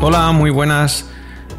Hola, muy buenas.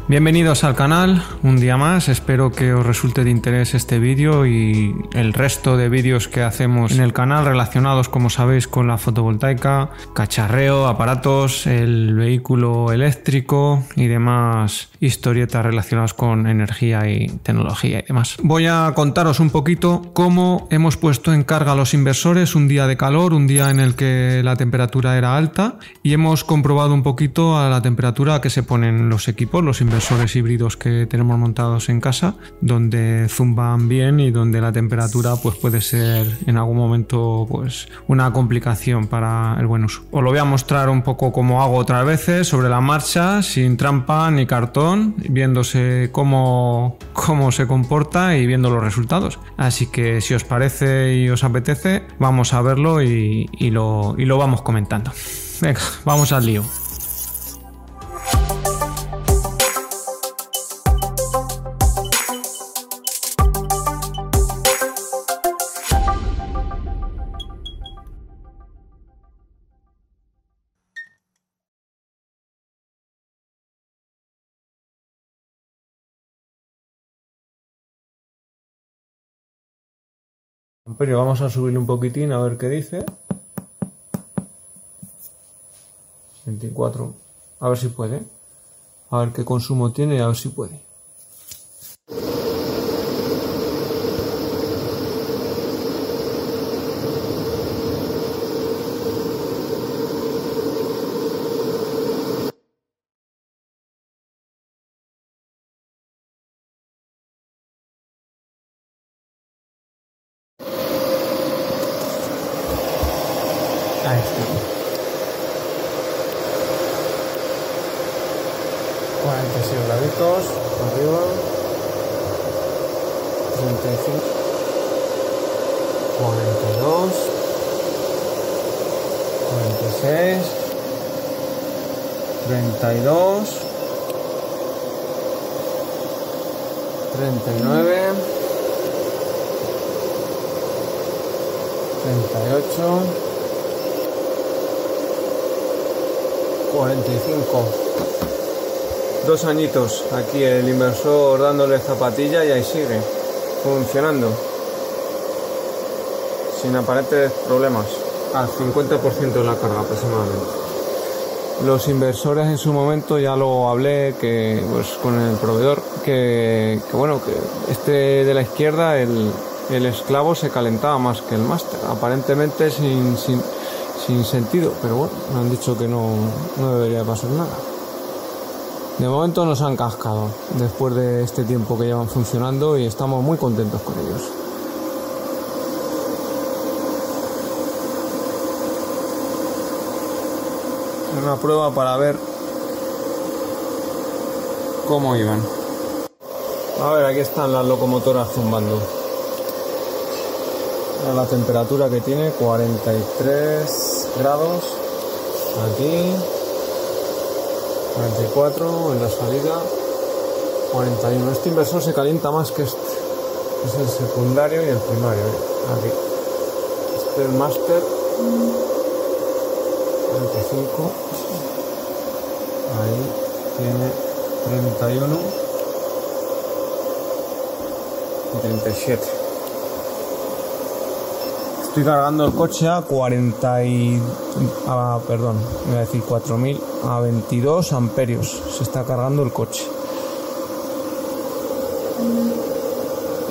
Bienvenidos al canal, un día más, espero que os resulte de interés este vídeo y el resto de vídeos que hacemos en el canal relacionados como sabéis con la fotovoltaica, cacharreo, aparatos, el vehículo eléctrico y demás historietas relacionadas con energía y tecnología y demás. Voy a contaros un poquito cómo hemos puesto en carga los inversores un día de calor, un día en el que la temperatura era alta y hemos comprobado un poquito a la temperatura que se ponen los equipos, los inversores inversores híbridos que tenemos montados en casa, donde zumban bien y donde la temperatura pues puede ser en algún momento pues una complicación para el buen uso. Os lo voy a mostrar un poco como hago otras veces sobre la marcha, sin trampa ni cartón, viéndose cómo, cómo se comporta y viendo los resultados. Así que si os parece y os apetece, vamos a verlo y, y lo, y lo vamos comentando. Venga, vamos al lío. Amperio, vamos a subirle un poquitín a ver qué dice. 24. A ver si puede. A ver qué consumo tiene a ver si puede. Ahí está. 46 graditos arriba. 35. 42. 46. 32. 39. 38. 45 dos añitos aquí el inversor dándole zapatilla y ahí sigue funcionando. Sin aparentes problemas. Al 50% de la carga aproximadamente. Los inversores en su momento ya lo hablé que pues con el proveedor que, que bueno que este de la izquierda el, el, esclavo se calentaba más que el máster aparentemente sin, sin sin sentido, pero bueno, me han dicho que no, no debería pasar nada. De momento nos han cascado después de este tiempo que llevan funcionando y estamos muy contentos con ellos. Una prueba para ver cómo iban. A ver, aquí están las locomotoras zumbando la temperatura que tiene 43 grados aquí 44 en la salida 41 este inversor se calienta más que este. Es el secundario y el primario ¿eh? aquí. Este es el máster. 45 ahí tiene 31 y 37 Estoy cargando el coche a 40 y... perdón, voy a decir 4000 a 22 amperios. Se está cargando el coche.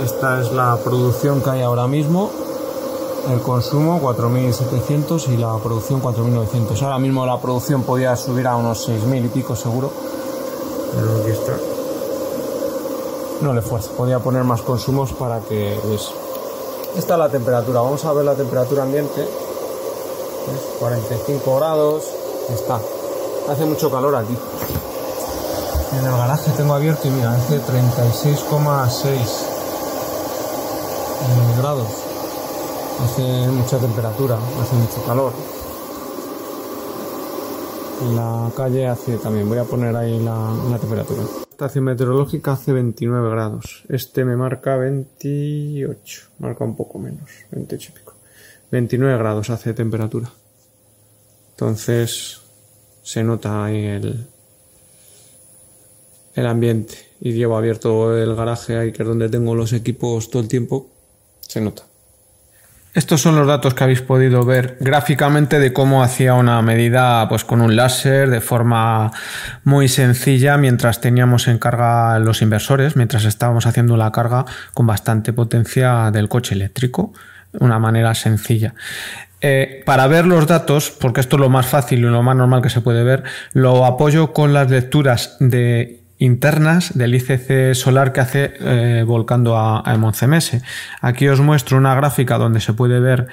Esta es la producción que hay ahora mismo. El consumo 4700 y la producción 4900. Ahora mismo la producción podía subir a unos 6000 y pico seguro. Pero aquí está. No le fuerza, podía poner más consumos para que pues, esta es la temperatura. Vamos a ver la temperatura ambiente. 45 grados. Está. Hace mucho calor aquí. En el garaje tengo abierto y mira, hace 36,6 grados. Hace mucha temperatura, hace mucho calor. La calle hace también, voy a poner ahí la temperatura. Estación meteorológica hace 29 grados. Este me marca 28. Marca un poco menos. 28 y pico. 29 grados hace temperatura. Entonces se nota ahí el, el ambiente y llevo abierto el garaje ahí que es donde tengo los equipos todo el tiempo, se nota. Estos son los datos que habéis podido ver gráficamente de cómo hacía una medida pues con un láser de forma muy sencilla mientras teníamos en carga los inversores, mientras estábamos haciendo la carga con bastante potencia del coche eléctrico, una manera sencilla. Eh, para ver los datos, porque esto es lo más fácil y lo más normal que se puede ver, lo apoyo con las lecturas de internas del ICC solar que hace eh, volcando a, a MS. Aquí os muestro una gráfica donde se puede ver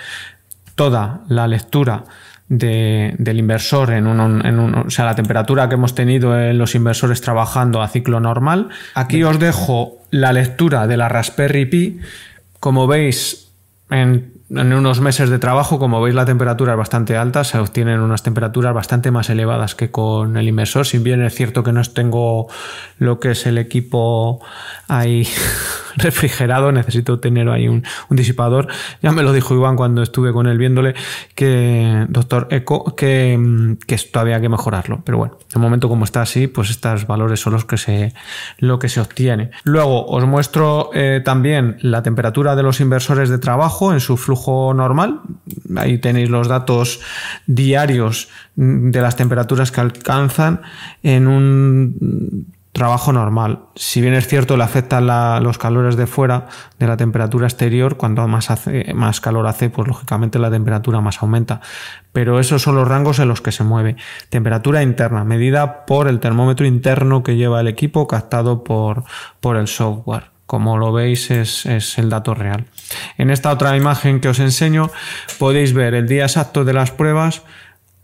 toda la lectura del inversor en un, en o sea, la temperatura que hemos tenido en los inversores trabajando a ciclo normal. Aquí os dejo la lectura de la Raspberry Pi. Como veis, en en unos meses de trabajo, como veis, la temperatura es bastante alta, se obtienen unas temperaturas bastante más elevadas que con el inversor. Si bien es cierto que no tengo lo que es el equipo ahí refrigerado, necesito tener ahí un, disipador. Ya me lo dijo Iván cuando estuve con él viéndole, que, doctor Eco, que, que todavía hay que mejorarlo. Pero bueno, de momento como está así, pues estos valores son los que se, lo que se obtiene. Luego os muestro eh, también la temperatura de los inversores de trabajo en su flujo normal. Ahí tenéis los datos diarios de las temperaturas que alcanzan en un trabajo normal. Si bien es cierto, le afectan los calores de fuera de la temperatura exterior, cuando más, calor hace, pues lógicamente la temperatura más aumenta. Pero esos son los rangos en los que se mueve. Temperatura interna, medida por el termómetro interno que lleva el equipo, captado por, el software. Como lo veis es el dato real. En esta otra imagen que os enseño podéis ver el día exacto de las pruebas,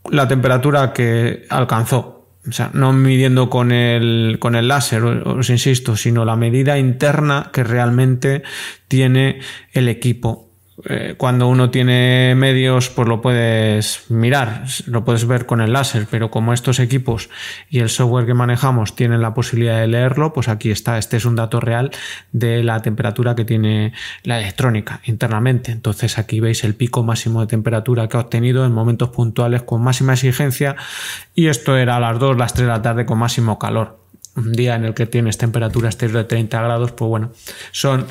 la temperatura que alcanzó o sea, no midiendo con el, con el láser, os insisto, sino la medida interna que realmente tiene el equipo. Eh, cuando uno tiene medios, pues lo puedes mirar, lo puedes ver con el láser, pero como estos equipos y el software que manejamos tienen la posibilidad de leerlo, pues aquí está, este es un dato real de la temperatura que tiene la electrónica internamente. Entonces aquí veis el pico máximo de temperatura que ha obtenido en momentos puntuales con máxima exigencia y esto era a las 2, las 3 de la tarde con máximo calor. Un día en el que tienes temperatura exterior de 30 grados, pues bueno, son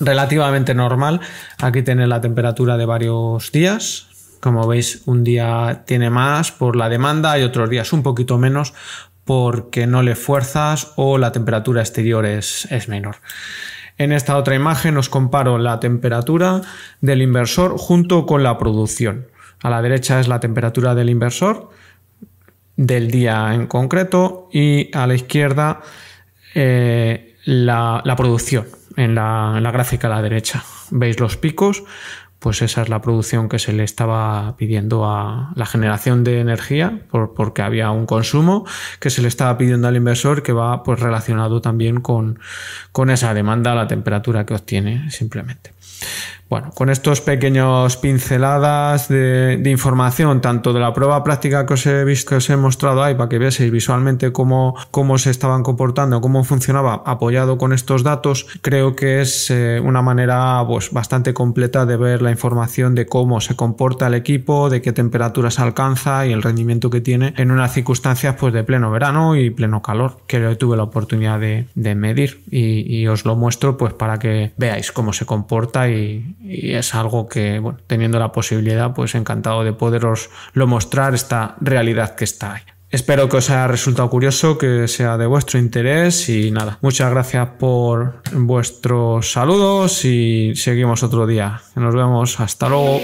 relativamente normal. Aquí tiene la temperatura de varios días. Como veis, un día tiene más por la demanda y otros días un poquito menos porque no le fuerzas o la temperatura exterior es, es menor. En esta otra imagen os comparo la temperatura del inversor junto con la producción. A la derecha es la temperatura del inversor del día en concreto y a la izquierda eh, la, la producción en la, gráfica a la derecha. ¿Veis los picos? Pues esa es la producción que se le estaba pidiendo a la generación de energía, por, porque había un consumo que se le estaba pidiendo al inversor que va pues, relacionado también con, con esa demanda, la temperatura que obtiene simplemente. Bueno, con estos pequeños pinceladas de, información, tanto de la prueba práctica que os he visto, que os he mostrado ahí, para que veáis visualmente cómo, cómo se estaban comportando, cómo funcionaba apoyado con estos datos, creo que es eh, una manera pues, bastante completa de ver la información de cómo se comporta el equipo, de qué temperaturas alcanza y el rendimiento que tiene en unas circunstancias pues, de pleno verano y pleno calor, que yo tuve la oportunidad de, medir. Y, y, os lo muestro pues, para que veáis cómo se comporta y, es algo que, teniendo la posibilidad, pues encantado de poderos lo mostrar esta realidad que está ahí. Espero que os haya resultado curioso, que sea de vuestro interés y nada, muchas gracias por vuestros saludos y seguimos otro día. Nos vemos, hasta luego.